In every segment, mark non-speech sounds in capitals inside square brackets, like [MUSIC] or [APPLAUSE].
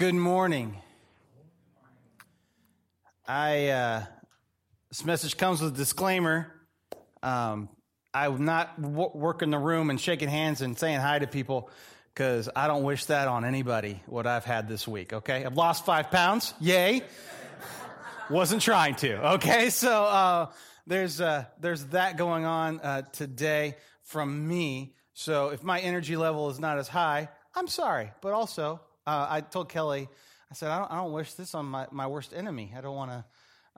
Good morning. I uh, this message comes with a disclaimer. Um, I'm not w- working the room and shaking hands and saying hi to people because I don't wish that on anybody. What I've had this week. Okay, I've lost five pounds. Yay! [LAUGHS] Wasn't trying to. Okay, so uh, there's uh, there's that going on uh, today from me. So if my energy level is not as high, I'm sorry, but also uh, I told Kelly, I said, I don't, I don't wish this on my, my worst enemy. I don't want to,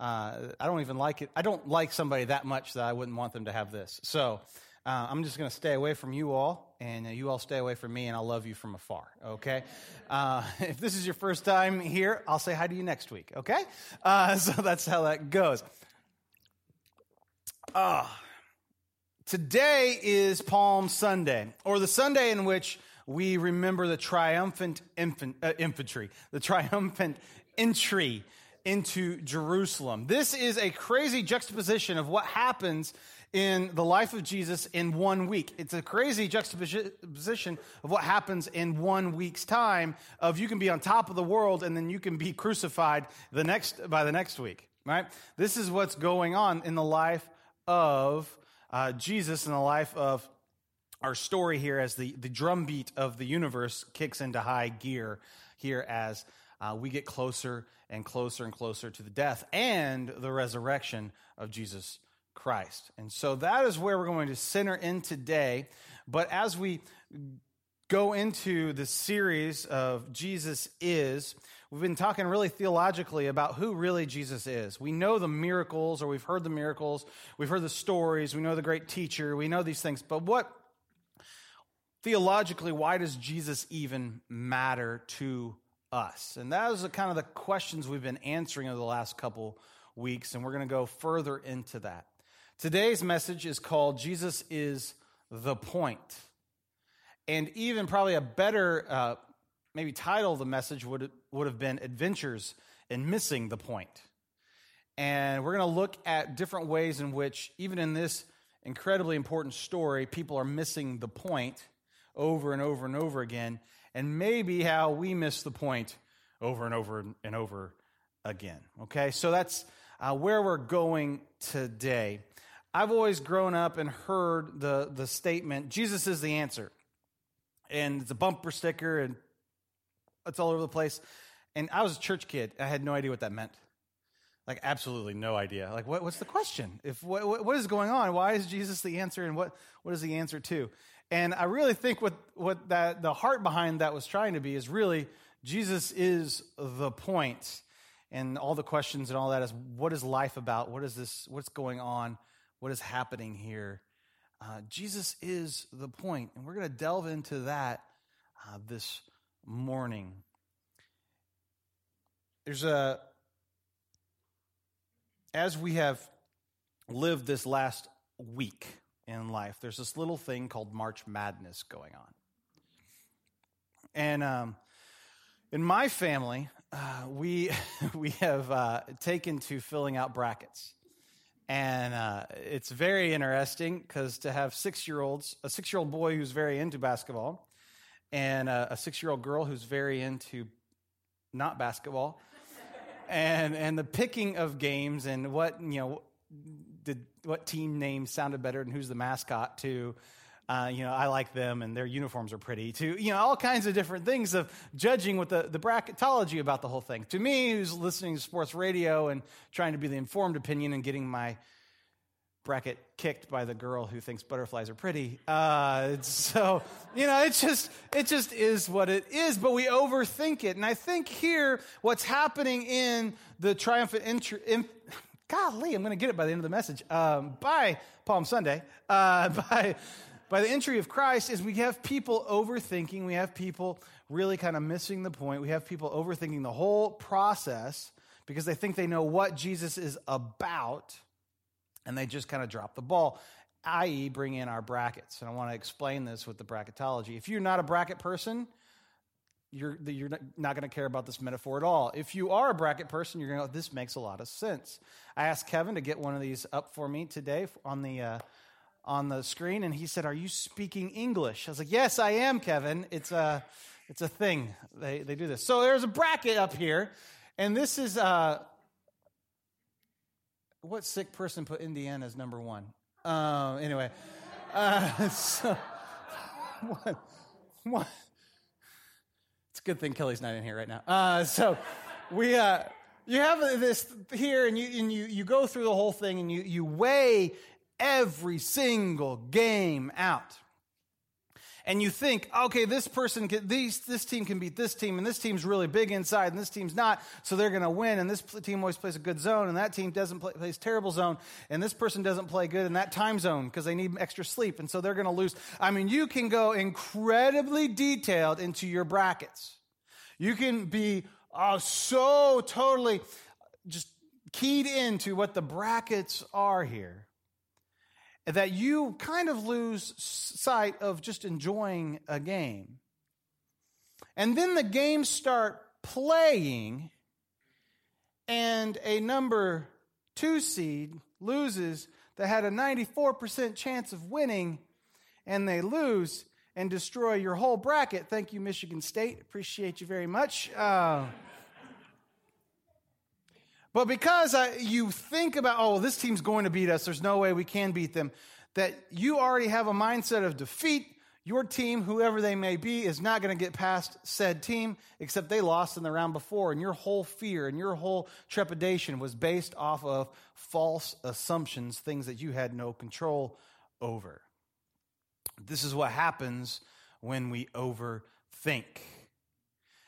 uh, I don't even like it. I don't like somebody that much that I wouldn't want them to have this. So uh, I'm just going to stay away from you all, and you all stay away from me, and I'll love you from afar, okay? Uh, [LAUGHS] if this is your first time here, I'll say hi to you next week, okay? Uh, [LAUGHS] so that's how that goes. Uh, today is Palm Sunday, or the Sunday in which we remember the triumphant infant, uh, infantry, the triumphant entry into Jerusalem. This is a crazy juxtaposition of what happens in the life of Jesus in one week. It's a crazy juxtaposition of what happens in one week's time of you can be on top of the world and then you can be crucified the next by the next week, right? This is what's going on in the life of uh, Jesus in the life of our story here as the, the drumbeat of the universe kicks into high gear here as uh, we get closer and closer and closer to the death and the resurrection of Jesus Christ. And so that is where we're going to center in today. But as we go into the series of Jesus is, we've been talking really theologically about who really Jesus is. We know the miracles, or we've heard the miracles, we've heard the stories, we know the great teacher, we know these things. But what theologically, why does Jesus even matter to us? And that is kind of the questions we've been answering over the last couple weeks, and we're going to go further into that. Today's message is called Jesus is the Point. And even probably a better, uh, maybe title of the message would, would have been Adventures in Missing the Point. And we're going to look at different ways in which, even in this incredibly important story, people are missing the point over and over and over again, and maybe how we miss the point over and over and over again. Okay, so that's uh, where we're going today. I've always grown up and heard the, the statement, Jesus is the answer. And it's a bumper sticker and it's all over the place. And I was a church kid. I had no idea what that meant. Like, absolutely no idea. Like, what, what's the question? If what, what is going on? Why is Jesus the answer? And what, what is the answer to? And I really think what, what that, the heart behind that was trying to be is really Jesus is the point. And all the questions and all that is what is life about? What is this? What's going on? What is happening here? Uh, Jesus is the point, and we're going to delve into that uh, this morning. There's a, as we have lived this last week, in life. There's this little thing called March Madness going on. And um, in my family, uh, we, [LAUGHS] we have uh, taken to filling out brackets. And uh, it's very interesting because to have six year olds, a six year old boy who's very into basketball, and a six year old girl who's very into not basketball, and, and the picking of games and what, you know, did what team name sounded better and who's the mascot to uh, you know, I like them and their uniforms are pretty, to, you know, all kinds of different things of judging with the, the bracketology about the whole thing. To me, who's listening to sports radio and trying to be the informed opinion and getting my bracket kicked by the girl who thinks butterflies are pretty. Uh, so, you know, it just, it just is what it is, but we overthink it. And I think here, what's happening in the triumphant entry, golly, I'm going to get it by the end of the message. Um, by Palm Sunday, uh, [LAUGHS] by, by the entry of Christ, is we have people overthinking. We have people really kind of missing the point. We have people overthinking the whole process because they think they know what Jesus is about and they just kind of drop the ball i.e., bring in our brackets. And I want to explain this with the bracketology. If you're not a bracket person, you're, you're not going to care about this metaphor at all. If you are a bracket person, you're going to go, this makes a lot of sense. I asked Kevin to get one of these up for me today on the, uh, on the screen, and he said, Are you speaking English? I was like, Yes, I am, Kevin. It's, a, It's a thing. They, they do this. So there's a bracket up here, and this is uh, what sick person put Indiana as number one? Um, anyway, uh, [LAUGHS] so [LAUGHS] what, what? It's a good thing Kelly's not in here right now. Uh, so we, uh, you have this here, and you and you you go through the whole thing, and you you weigh every single game out and you think, okay, this person, can, these, this team can beat this team, and this team's really big inside, and this team's not, so they're going to win. And this team always plays a good zone, and that team doesn't play plays terrible zone, and this person doesn't play good in that time zone because they need extra sleep, and so they're going to lose. I mean, you can go incredibly detailed into your brackets. You can be uh, so totally just keyed into what the brackets are here that you kind of lose sight of just enjoying a game. And then the games start playing, and a number two seed loses that had a 94% chance of winning, and they lose and destroy your whole bracket. Thank you, Michigan State. Appreciate you very much. Uh, but because uh, you think about, oh, this team's going to beat us, there's no way we can beat them, that you already have a mindset of defeat. Your team, whoever they may be, is not going to get past said team, except they lost in the round before. And your whole fear and your whole trepidation was based off of false assumptions, things that you had no control over. This is what happens when we overthink.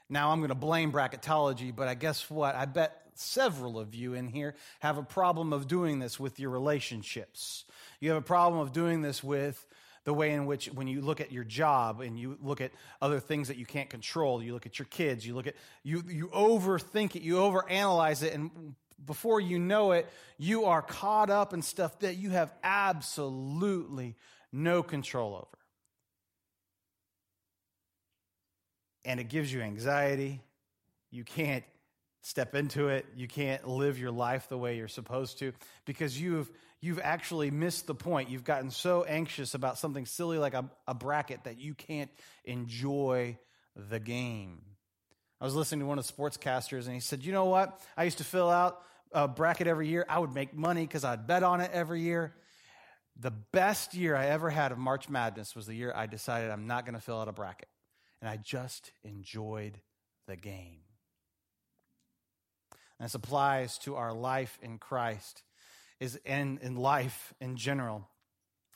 Now, I'm going to blame bracketology, but I guess what? I bet several of you in here have a problem of doing this with your relationships. You have a problem of doing this with the way in which when you look at your job and you look at other things that you can't control, you look at your kids, you look at you you overthink it, you overanalyze it and before you know it, you are caught up in stuff that you have absolutely no control over. And it gives you anxiety. You can't step into it. You can't live your life the way you're supposed to because you've you've actually missed the point. You've gotten so anxious about something silly like a, a bracket that you can't enjoy the game. I was listening to one of the sportscasters and he said, "You know what? I used to fill out a bracket every year. I would make money because I'd bet on it every year." The best year I ever had of March Madness was the year I decided I'm not going to fill out a bracket. And I just enjoyed the game. And this applies to our life in Christ is and in life in general.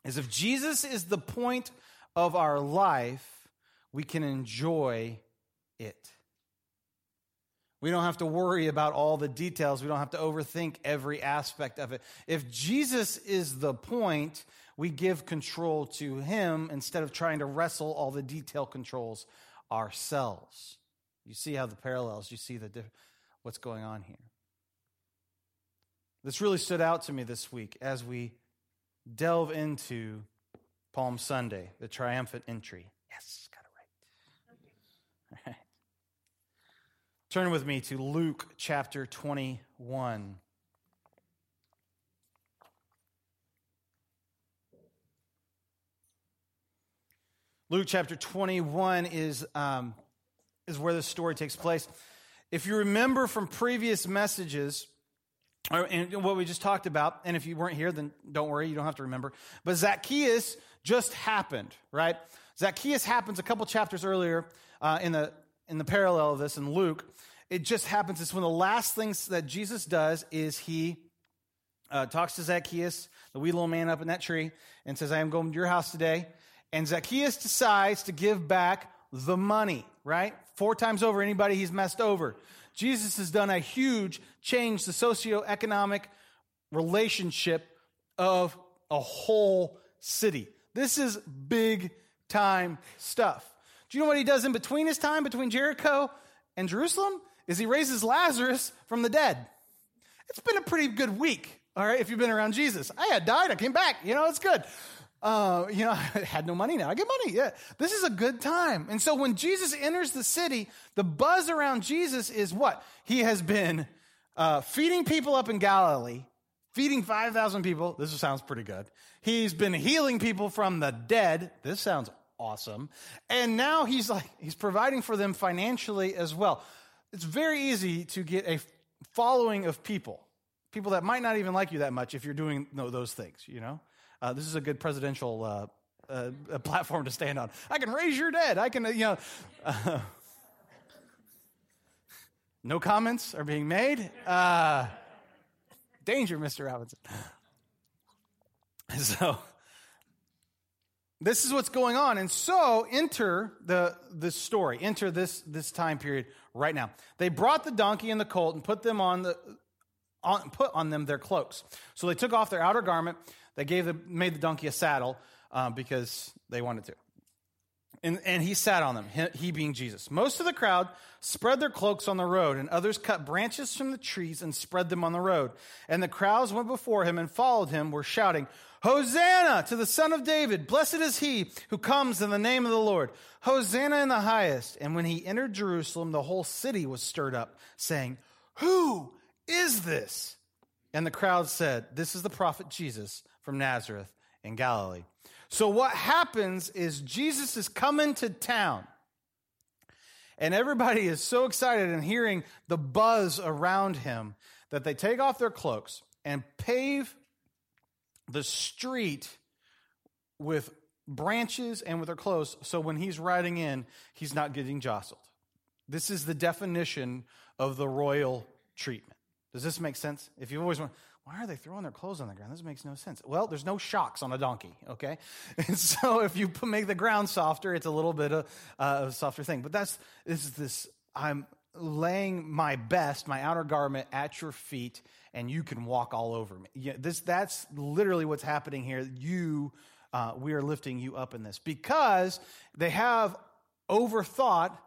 Is if Jesus is the point of our life, we can enjoy it. We don't have to worry about all the details. We don't have to overthink every aspect of it. If Jesus is the point, we give control to him instead of trying to wrestle all the detail controls ourselves. You see how the parallels, you see the what's going on here. This really stood out to me this week as we delve into Palm Sunday, the triumphant entry. Yes, got it right. All right. [LAUGHS] Turn with me to Luke chapter 21. Luke chapter 21 is, um, is where this story takes place. If you remember from previous messages, or, and what we just talked about, and if you weren't here, then don't worry, you don't have to remember. But Zacchaeus just happened, right? Zacchaeus happens a couple chapters earlier uh, in the in the parallel of this in Luke. It just happens. It's one of the last things that Jesus does is he uh, talks to Zacchaeus, the wee little man up in that tree, and says, "I am going to your house today." And Zacchaeus decides to give back the money, right? Four times over, anybody he's messed over. Jesus has done a huge change the socioeconomic relationship of a whole city. This is big time stuff. Do you know what he does in between his time between Jericho and Jerusalem? Is he raises Lazarus from the dead. It's been a pretty good week, all right, if you've been around Jesus. I had died, I came back. You know, it's good uh, you know, [LAUGHS] I had no money now. I get money. Yeah. This is a good time. And so when Jesus enters the city, the buzz around Jesus is what? He has been uh, feeding people up in Galilee, feeding 5,000 people. This sounds pretty good. He's been healing people from the dead. This sounds awesome. And now he's like, he's providing for them financially as well. It's very easy to get a following of people, people that might not even like you that much if you're doing those things, you know? Uh, this is a good presidential uh, uh, platform to stand on. I can raise your dead. I can, uh, you know. Uh, [LAUGHS] no comments are being made. Uh, danger, Mr. Robinson. [LAUGHS] So, this is what's going on. And so, enter the, the story, enter this, this time period right now. They brought the donkey and the colt and put them on the, on, put on them their cloaks. So they took off their outer garment. They gave the, made the donkey a saddle um, because they wanted to. And, and he sat on them, he being Jesus. Most of the crowd spread their cloaks on the road, and others cut branches from the trees and spread them on the road. And the crowds went before him and followed him, were shouting, Hosanna to the Son of David! Blessed is he who comes in the name of the Lord! Hosanna in the highest! And when he entered Jerusalem, the whole city was stirred up, saying, Who is this? And the crowd said, This is the prophet Jesus from Nazareth in Galilee. So what happens is Jesus is coming to town. And everybody is so excited and hearing the buzz around him that they take off their cloaks and pave the street with branches and with their clothes so when he's riding in, he's not getting jostled. This is the definition of the royal treatment. Does this make sense? If you always want, why are they throwing their clothes on the ground? This makes no sense. Well, there's no shocks on a donkey, okay? [LAUGHS] And so if you make the ground softer, it's a little bit of uh, a softer thing. But that's this is this. I'm laying my best, my outer garment at your feet, and you can walk all over me. Yeah, this that's literally what's happening here. You, uh, we are lifting you up in this because they have overthought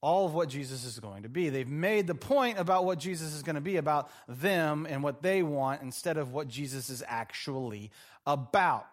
all of what Jesus is going to be. They've made the point about what Jesus is going to be about them and what they want instead of what Jesus is actually about.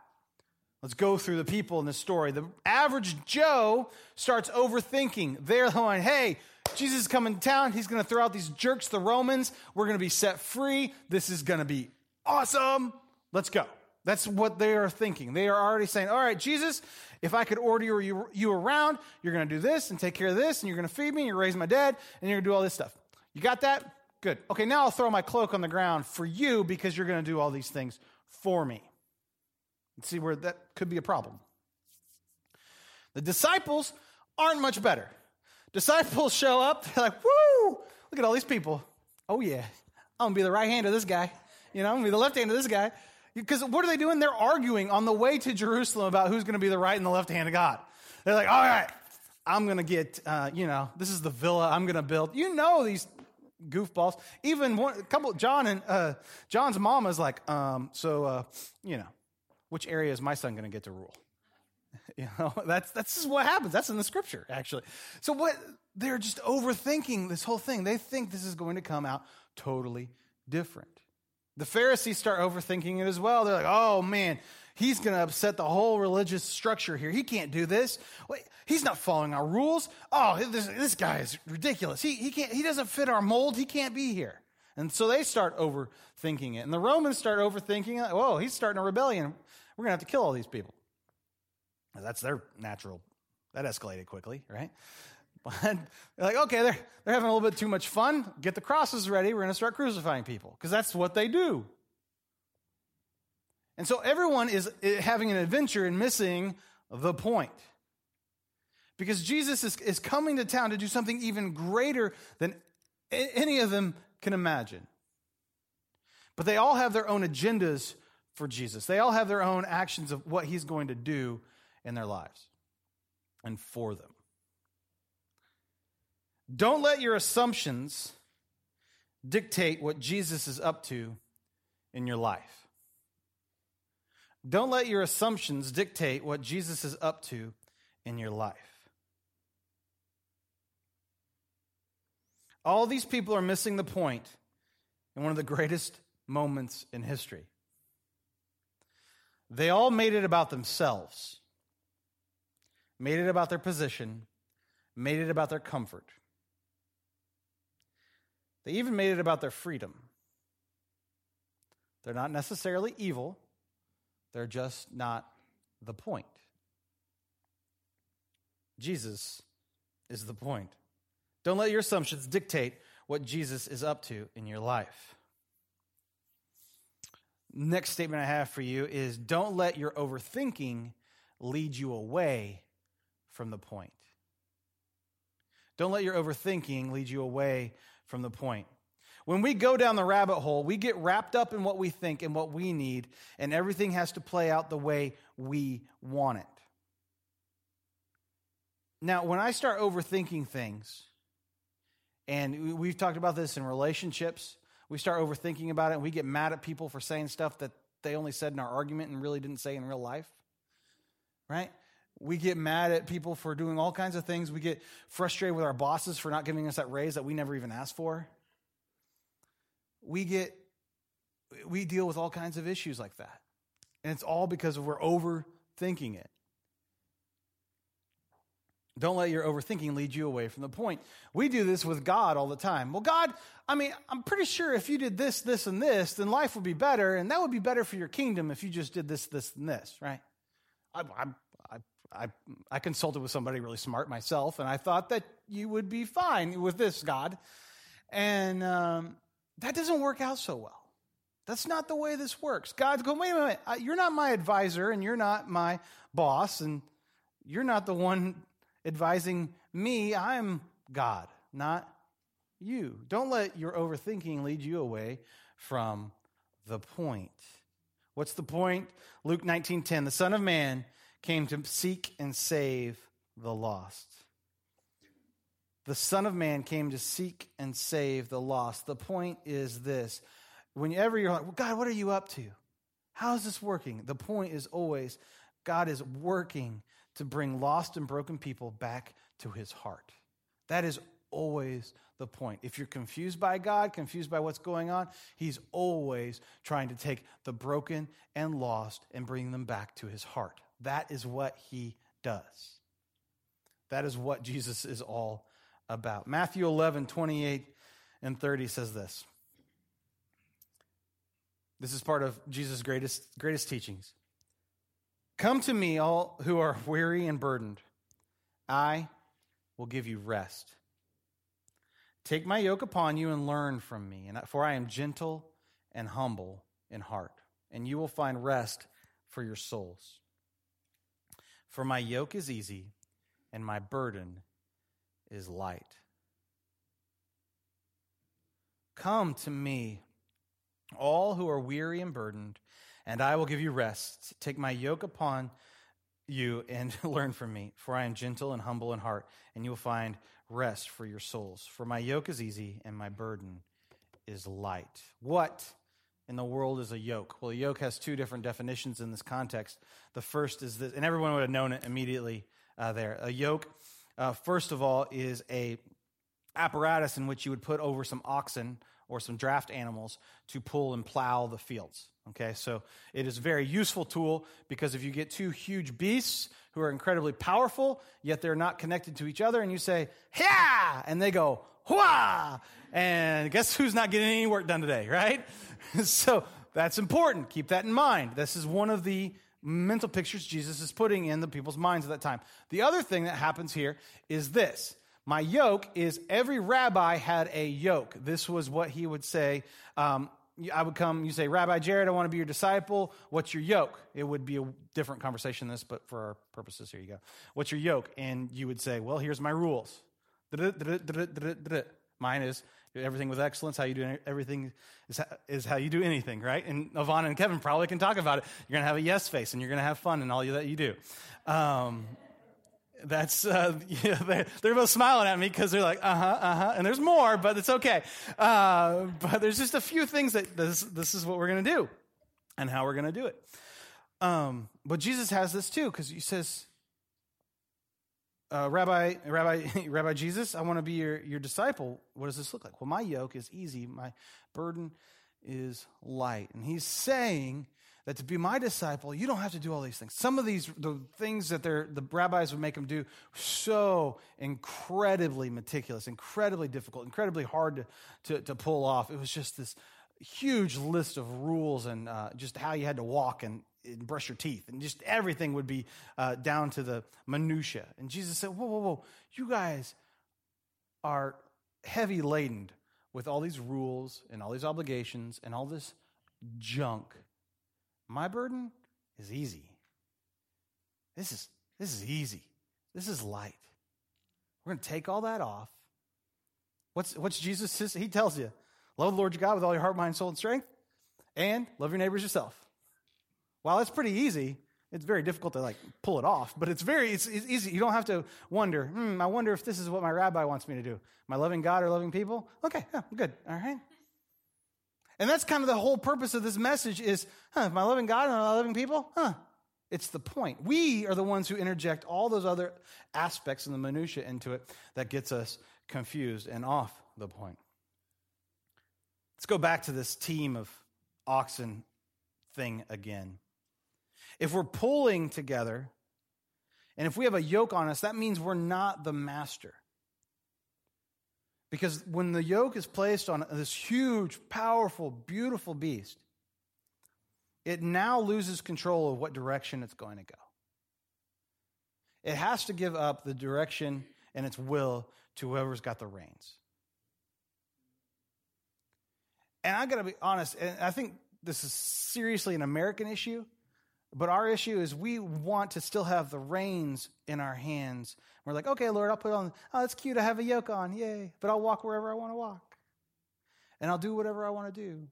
Let's go through the people in this story. The average Joe starts overthinking. They're going, hey, Jesus is coming to town. He's going to throw out these jerks, the Romans. We're going to be set free. This is going to be awesome. Let's go. That's what they are thinking. They are already saying, all right, Jesus, if I could order you, you around, you're going to do this and take care of this, and you're going to feed me, and you're raise my dead, and you're going to do all this stuff. You got that? Good. Okay, now I'll throw my cloak on the ground for you because you're going to do all these things for me. Let's see where that could be a problem. The disciples aren't much better. Disciples show up, [LAUGHS] they're like, woo, look at all these people. Oh, yeah, I'm going to be the right hand of this guy. You know, I'm going to be the left hand of this guy. Because what are they doing? They're arguing on the way to Jerusalem about who's going to be the right and the left hand of God. They're like, all right, I'm going to get, uh, you know, this is the villa I'm going to build. You know these goofballs. Even one, a couple, John and uh, John's mom is like, um, so, uh, you know, which area is my son going to get to rule? [LAUGHS] You know, that's that's what happens. That's in the scripture, actually. So what they're just overthinking this whole thing. They think this is going to come out totally different. The Pharisees start overthinking it as well. They're like, oh man, he's going to upset the whole religious structure here. He can't do this. Wait, he's not following our rules. Oh, this, this guy is ridiculous. He, he, can't, he doesn't fit our mold. He can't be here. And so they start overthinking it. And the Romans start overthinking it. Whoa, he's starting a rebellion. We're going to have to kill all these people. That's their natural. That escalated quickly, right? But [LAUGHS] they're like, okay, they're, they're having a little bit too much fun. Get the crosses ready. We're going to start crucifying people because that's what they do. And so everyone is eh, having an adventure and missing the point. Because Jesus is, is coming to town to do something even greater than any of them can imagine. But they all have their own agendas for Jesus, they all have their own actions of what he's going to do in their lives and for them. Don't let your assumptions dictate what Jesus is up to in your life. Don't let your assumptions dictate what Jesus is up to in your life. All these people are missing the point in one of the greatest moments in history. They all made it about themselves, made it about their position, made it about their comfort. They even made it about their freedom. They're not necessarily evil, they're just not the point. Jesus is the point. Don't let your assumptions dictate what Jesus is up to in your life. Next statement I have for you is don't let your overthinking lead you away from the point. Don't let your overthinking lead you away from the point. When we go down the rabbit hole, we get wrapped up in what we think and what we need, and everything has to play out the way we want it. Now, when I start overthinking things, and we've talked about this in relationships, we start overthinking about it and we get mad at people for saying stuff that they only said in our argument and really didn't say in real life. Right? We get mad at people for doing all kinds of things. We get frustrated with our bosses for not giving us that raise that we never even asked for. We get we deal with all kinds of issues like that. And it's all because we're overthinking it. Don't let your overthinking lead you away from the point. We do this with God all the time. Well, God, I mean, I'm pretty sure if you did this, this, and this, then life would be better, and that would be better for your kingdom if you just did this, this, and this, right? I, I, I, I consulted with somebody really smart myself, and I thought that you would be fine with this, God. And um, that doesn't work out so well. That's not the way this works. God's going, wait a minute, you're not my advisor, and you're not my boss, and you're not the one advising me. I'm God, not you. Don't let your overthinking lead you away from the point. What's the point? Luke 19:10 The Son of Man came to seek and save the lost. The Son of Man came to seek and save the lost. The point is this. Whenever you're like, well, God, what are you up to? How is this working? The point is always God is working to bring lost and broken people back to his heart. That is always the point. If you're confused by God, confused by what's going on, he's always trying to take the broken and lost and bring them back to his heart. That is what he does. That is what Jesus is all about. Matthew 11, 28 and 30 says this. This is part of Jesus' greatest, greatest teachings. Come to me, all who are weary and burdened. I will give you rest. Take my yoke upon you and learn from me, for I am gentle and humble in heart, and you will find rest for your souls. For my yoke is easy and my burden is light. Come to me, all who are weary and burdened and I will give you rest. Take my yoke upon you and [LAUGHS] learn from me, for I am gentle and humble in heart, and you will find rest for your souls. For my yoke is easy and my burden is light. What in the world is a yoke? Well, a yoke has two different definitions in this context. The first is this, and everyone would have known it immediately uh, there. A yoke, uh, first of all, is a apparatus in which you would put over some oxen or some draft animals to pull and plow the fields. Okay, so it is a very useful tool because if you get two huge beasts who are incredibly powerful, yet they're not connected to each other, and you say, yeah, and they go, hua, and guess who's not getting any work done today, right? [LAUGHS] so that's important. Keep that in mind. This is one of the mental pictures Jesus is putting in the people's minds at that time. The other thing that happens here is this my yoke is every rabbi had a yoke. This was what he would say. Um, I would come, you say, Rabbi Jared, I want to be your disciple. What's your yoke? It would be a different conversation than this, but for our purposes, here you go. What's your yoke? And you would say, Well, here's my rules. Mine is everything with excellence. How you do everything is, is how you do anything, right? And Yvonne and Kevin probably can talk about it. You're going to have a yes face and you're going to have fun in all that you do. Um, that's uh, [LAUGHS] yeah, they're, they're both smiling at me because they're like, uh huh, uh huh, and there's more, but it's okay. Uh, but there's just a few things that this this is what we're gonna do, and how we're gonna do it. Um, but Jesus has this too because he says, uh, Rabbi, Rabbi, [LAUGHS] Rabbi Jesus, I want to be your your disciple. What does this look like? Well, my yoke is easy, my burden is light, and he's saying that to be my disciple, you don't have to do all these things. Some of these, the things that the rabbis would make them do, so incredibly meticulous, incredibly difficult, incredibly hard to, to, to pull off. It was just this huge list of rules and uh, just how you had to walk. And and brush your teeth, and just everything would be uh, down to the minutia. And Jesus said, "Whoa, whoa, whoa! You guys are heavy laden with all these rules and all these obligations and all this junk. My burden is easy. This is this is easy. This is light. We're going to take all that off. What's what's Jesus? He tells you, love the Lord your God with all your heart, mind, soul, and strength, and love your neighbors yourself. While that's pretty easy, it's very difficult to like pull it off, but it's very it's, it's, easy. You don't have to wonder. Hmm, I wonder if this is what my rabbi wants me to do. Am I loving God or loving people? Okay, yeah, good. All right. And that's kind of the whole purpose of this message is, huh, am I loving God am I loving people? Huh. It's the point. We are the ones who interject all those other aspects and the minutia into it that gets us confused and off the point. Let's go back to this team of oxen thing again. If we're pulling together, and if we have a yoke on us, that means we're not the master. Because when the yoke is placed on this huge, powerful, beautiful beast, it now loses control of what direction it's going to go. It has to give up the direction and its will to whoever's got the reins. And I got to be honest, and I think this is seriously an American issue. But our issue is we want to still have the reins in our hands. We're like, okay, Lord, I'll put on, oh, it's cute. I have a yoke on. Yay. But I'll walk wherever I want to walk. And I'll do whatever I want to do.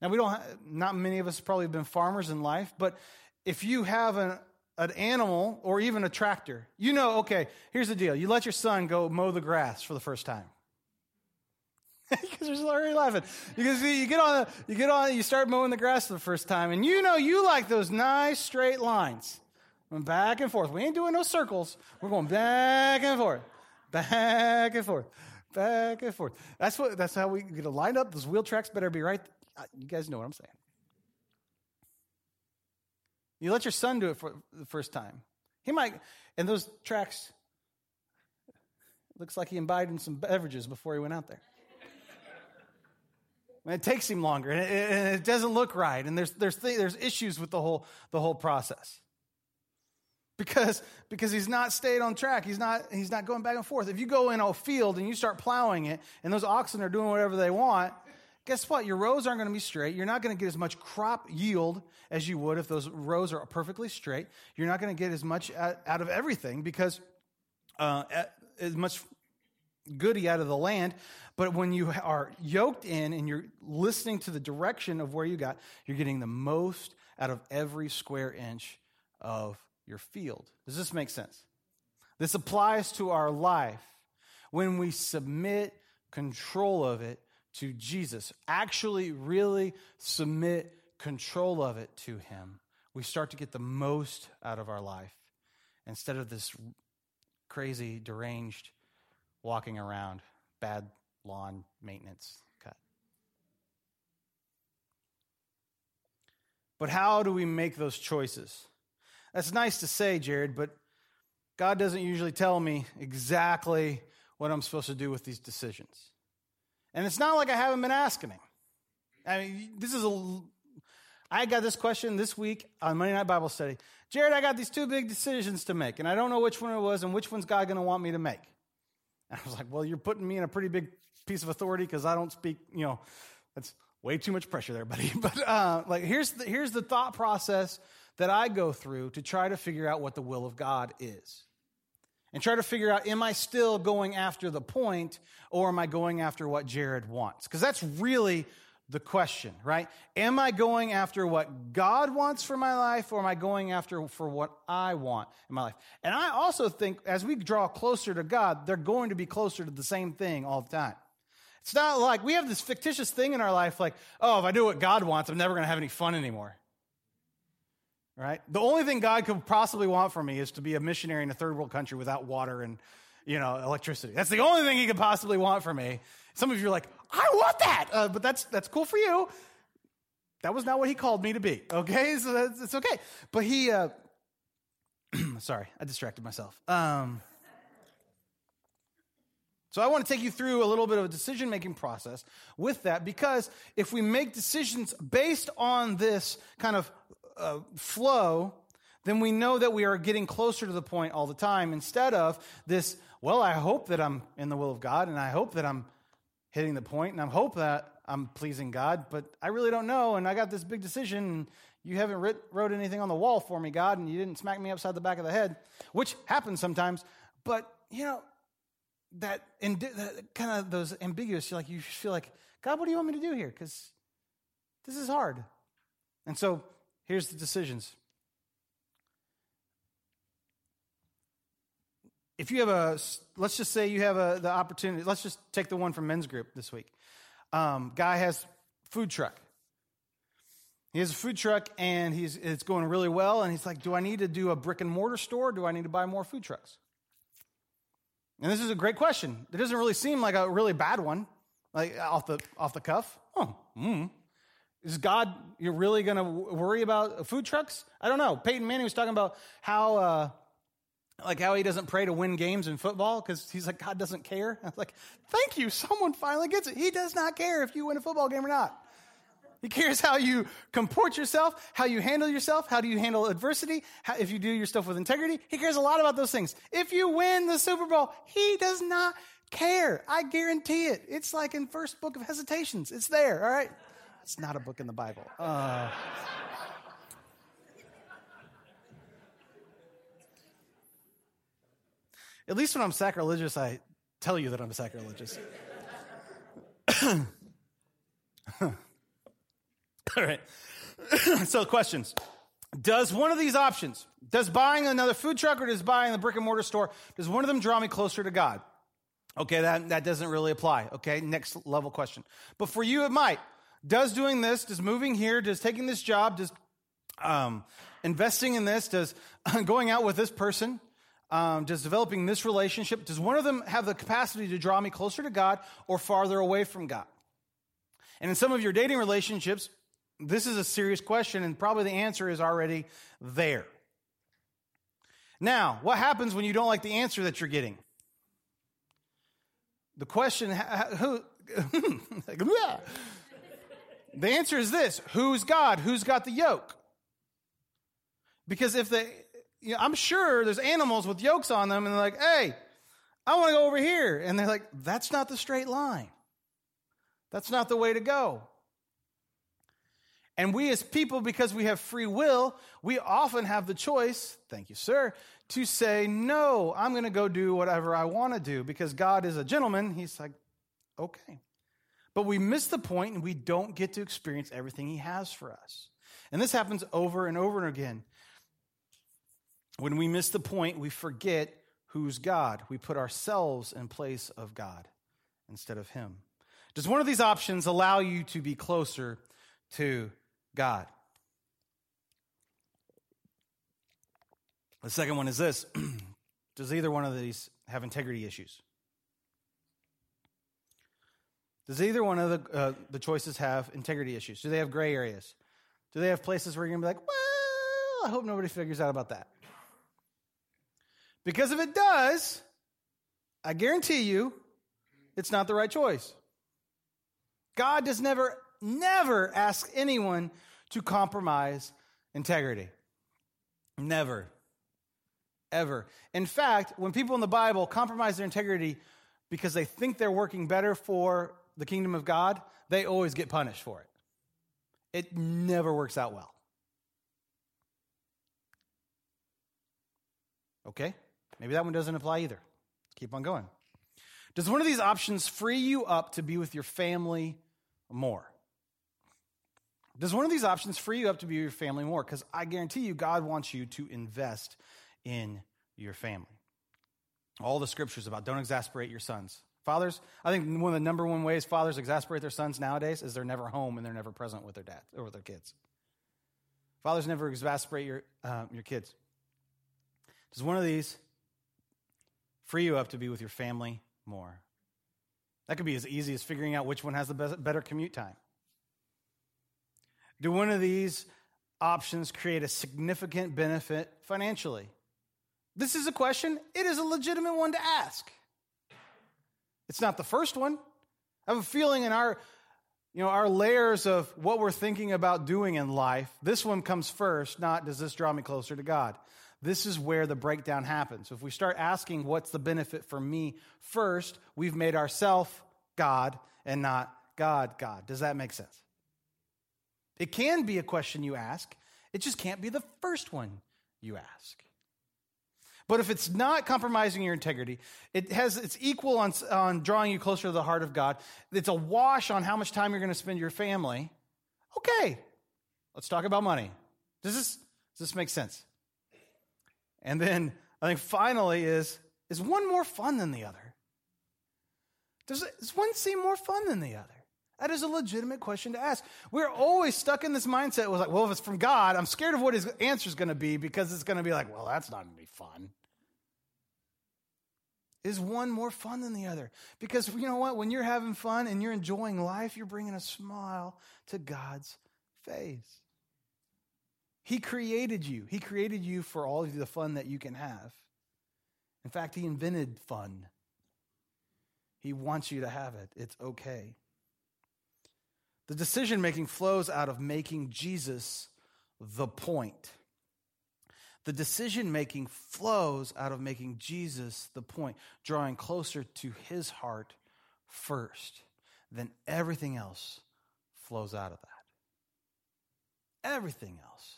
Now, we don't, have, not many of us probably have been farmers in life, but if you have an, an animal or even a tractor, you know, okay, here's the deal. You let your son go mow the grass for the first time. [LAUGHS] because you're already laughing. Because you get on, you get on, you start mowing the grass for the first time, and you know you like those nice straight lines, going back and forth. We ain't doing no circles. We're going back and forth, back and forth, back and forth. That's what. That's how we get to line up. Those wheel tracks better be right. Uh, you guys know what I'm saying. You let your son do it for the first time. He might, and those tracks. Looks like he imbibed some beverages before he went out there. And it takes him longer, and it, and it doesn't look right, and there's, there's, th- there's issues with the whole, the whole process. Because, because he's not stayed on track. He's not, he's not going back and forth. If you go in a field and you start plowing it, and those oxen are doing whatever they want, guess what? Your rows aren't going to be straight. You're not going to get as much crop yield as you would if those rows are perfectly straight. You're not going to get as much out of everything because uh, as much goody out of the land but when you are yoked in and you're listening to the direction of where you got, you're getting the most out of every square inch of your field. Does this make sense? This applies to our life when we submit control of it to Jesus, actually, really submit control of it to Him. We start to get the most out of our life instead of this crazy, deranged walking around, bad lawn maintenance cut. But how do we make those choices? That's nice to say, Jared, but God doesn't usually tell me exactly what I'm supposed to do with these decisions. And it's not like I haven't been asking Him. I mean, this is a. I got this question this week on Monday Night Bible Study. Jared, I got these two big decisions to make, and I don't know which one it was and which one's God going to want me to make. And I was like, well, you're putting me in a pretty big piece of authority because I don't speak, you know, that's way too much pressure there, buddy. [LAUGHS] But uh, like, here's the, here's the thought process that I go through to try to figure out what the will of God is. And try to figure out, am I still going after the point or am I going after what Jared wants? Because that's really the question, right? Am I going after what God wants for my life or am I going after for what I want in my life? And I also think as we draw closer to God, they're going to be closer to the same thing all the time. It's not like we have this fictitious thing in our life like, oh, if I do what God wants, I'm never going to have any fun anymore. Right? The only thing God could possibly want from me is to be a missionary in a third world country without water and, you know, electricity. That's the only thing he could possibly want from me. Some of you are like, I want that, uh, but that's that's cool for you. That was not what he called me to be. Okay, so that's it's okay. But he, uh, [CLEARS THROAT] sorry, I distracted myself. Um, so I want to take you through a little bit of a decision making process with that because if we make decisions based on this kind of uh, flow, then we know that we are getting closer to the point all the time instead of this, well, I hope that I'm in the will of God and I hope that I'm hitting the point and I hope that I'm pleasing God, but I really don't know. And I got this big decision and you haven't writ, wrote anything on the wall for me, God, and you didn't smack me upside the back of the head, which happens sometimes. But, you know, that, that kind of those ambiguous, you're like, you feel like, God, what do you want me to do here? Because this is hard. And so here's the decisions. If you have a, let's just say you have a, the opportunity, let's just take the one from men's group this week. Um, guy has food truck. He has a food truck and he's, it's going really well. And he's like, Do I need to do a brick and mortar store? do I need to buy more food trucks? And this is a great question. It doesn't really seem like a really bad one, like off the, off the cuff. Oh, mm. Is God, you're really going to worry about food trucks? I don't know. Peyton Manning was talking about how, uh, like how he doesn't pray to win games in football because he's like, God doesn't care. [LAUGHS] I was like, thank you. Someone finally gets it. He does not care if you win a football game or not. He cares how you comport yourself, how you handle yourself, how do you handle adversity, how, if you do your stuff with integrity. He cares a lot about those things. If you win the Super Bowl, he does not care. I guarantee it. It's like in first book of hesitations. It's there, all right? It's not a book in the Bible. Uh, at least when I'm sacrilegious, I tell you that I'm sacrilegious. [COUGHS] All right. [COUGHS] so, questions. Does one of these options, does buying another food truck or does buying the brick and mortar store, does one of them draw me closer to God? Okay, that, that doesn't really apply. Okay, next level question. But for you, it might. Does doing this, does moving here, does taking this job, does um, investing in this, does [LAUGHS] going out with this person, um, does developing this relationship, does one of them have the capacity to draw me closer to God or farther away from God? And in some of your dating relationships, this is a serious question, and probably the answer is already there. Now, what happens when you don't like the answer that you're getting? The question, who, [LAUGHS] [LAUGHS] the answer is this Who's God? Who's got the yoke? Because if they, you know, I'm sure there's animals with yokes on them, and they're like, hey, I want to go over here. And they're like, that's not the straight line. That's not the way to go. And we as people, because we have free will, we often have the choice, thank you, sir, to say, no, I'm going to go do whatever I want to do because God is a gentleman. He's like, okay. But we miss the point and we don't get to experience everything He has for us. And this happens over and over and again. When we miss the point, we forget who's God. We put ourselves in place of God instead of Him. Does one of these options allow you to be closer to God. The second one is this [CLEARS THROAT] Does either one of these have integrity issues? Does either one of the, uh, the choices have integrity issues? Do they have gray areas? Do they have places where you're going to be like, well, I hope nobody figures out about that? Because if it does, I guarantee you it's not the right choice. God does never, never ask anyone to compromise integrity. Never. Ever. In fact, when people in the Bible compromise their integrity because they think they're working better for the kingdom of God, they always get punished for it. It never works out well. Okay? Maybe that one doesn't apply either. Keep on going. Does one of these options free you up to be with your family more? Does one of these options free you up to be with your family more? Because I guarantee you, God wants you to invest in your family. All the scriptures about don't exasperate your sons. Fathers, I think one of the number one ways fathers exasperate their sons nowadays is they're never home and they're never present with their dad or with their kids. Fathers never exasperate your, uh, your kids. Does one of these free you up to be with your family more? That could be as easy as figuring out which one has the better commute time. Do one of these options create a significant benefit financially? This is a question, it is a legitimate one to ask. It's not the first one. I have a feeling in our you know, our layers of what we're thinking about doing in life, this one comes first, not does this draw me closer to God? This is where the breakdown happens. If we start asking what's the benefit for me first, we've made ourselves God and not God God. Does that make sense? It can be a question you ask, it just can't be the first one you ask. But if it's not compromising your integrity, it has it's equal on, on drawing you closer to the heart of God. It's a wash on how much time you're going to spend your family. Okay, let's talk about money. Does this does this make sense? And then I think finally is is one more fun than the other? Does, does one seem more fun than the other? That is a legitimate question to ask. We're always stuck in this mindset. It was like, well, if it's from God, I'm scared of what his answer is going to be because it's going to be like, well, that's not going to be fun. Is one more fun than the other? Because you know what? When you're having fun and you're enjoying life, you're bringing a smile to God's face. He created you. He created you for all of the fun that you can have. In fact, He invented fun. He wants you to have it. It's okay. The decision making flows out of making Jesus the point. The decision making flows out of making Jesus the point, drawing closer to his heart first. Then everything else flows out of that. Everything else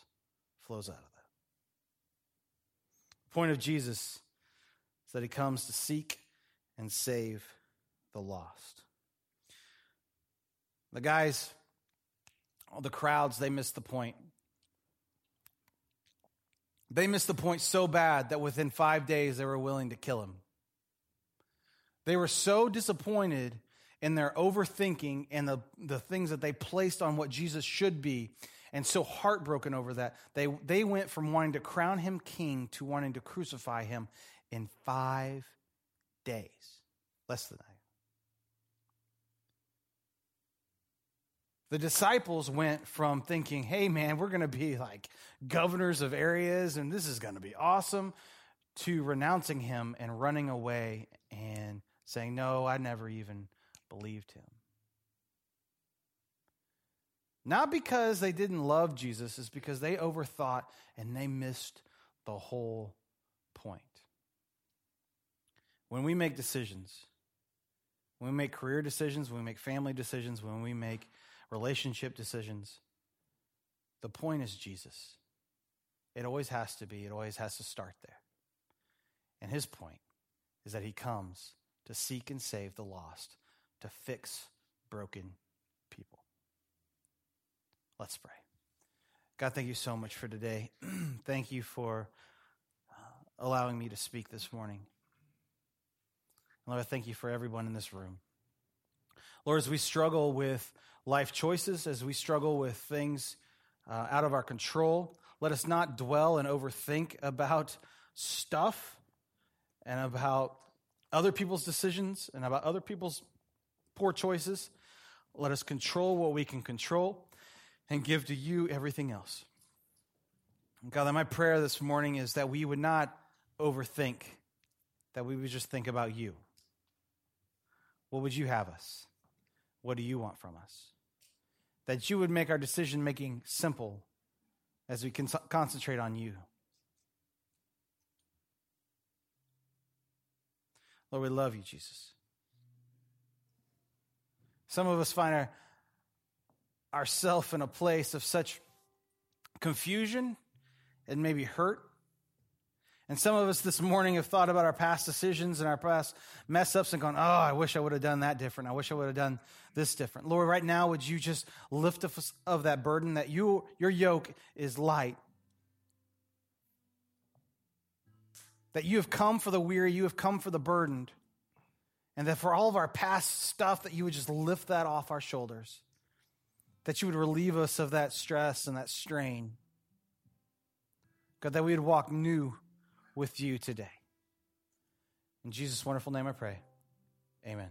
flows out of that. The point of Jesus is that he comes to seek and save the lost. The guys, all the crowds, they missed the point. They missed the point so bad that within five days they were willing to kill him. They were so disappointed in their overthinking and the, the things that they placed on what Jesus should be, and so heartbroken over that, they, they went from wanting to crown him king to wanting to crucify him in five days, less than that. The disciples went from thinking, hey, man, we're going to be like governors of areas and this is going to be awesome, to renouncing him and running away and saying, no, I never even believed him. Not because they didn't love Jesus, it's because they overthought and they missed the whole point. When we make decisions, when we make career decisions, when we make family decisions, when we make relationship decisions. The point is Jesus. It always has to be, it always has to start there. And his point is that he comes to seek and save the lost, to fix broken people. Let's pray. God, thank you so much for today. [CLEARS THROAT] thank you for uh, allowing me to speak this morning. And Lord, thank you for everyone in this room. Lord, as we struggle with life choices, as we struggle with things uh, out of our control, let us not dwell and overthink about stuff and about other people's decisions and about other people's poor choices. Let us control what we can control and give to you everything else. God, my prayer this morning is that we would not overthink, that we would just think about you. What would you have us? What do you want from us? That you would make our decision making simple as we can concentrate on you. Lord, we love you, Jesus. Some of us find our, ourselves in a place of such confusion and maybe hurt and some of us this morning have thought about our past decisions and our past mess ups and gone, oh, I wish I would have done that different. I wish I would have done this different. Lord, right now, would you just lift us of that burden that you, your yoke is light? That you have come for the weary, you have come for the burdened. And that for all of our past stuff, that you would just lift that off our shoulders. That you would relieve us of that stress and that strain. God, that we would walk new with you today. In Jesus' wonderful name I pray. Amen.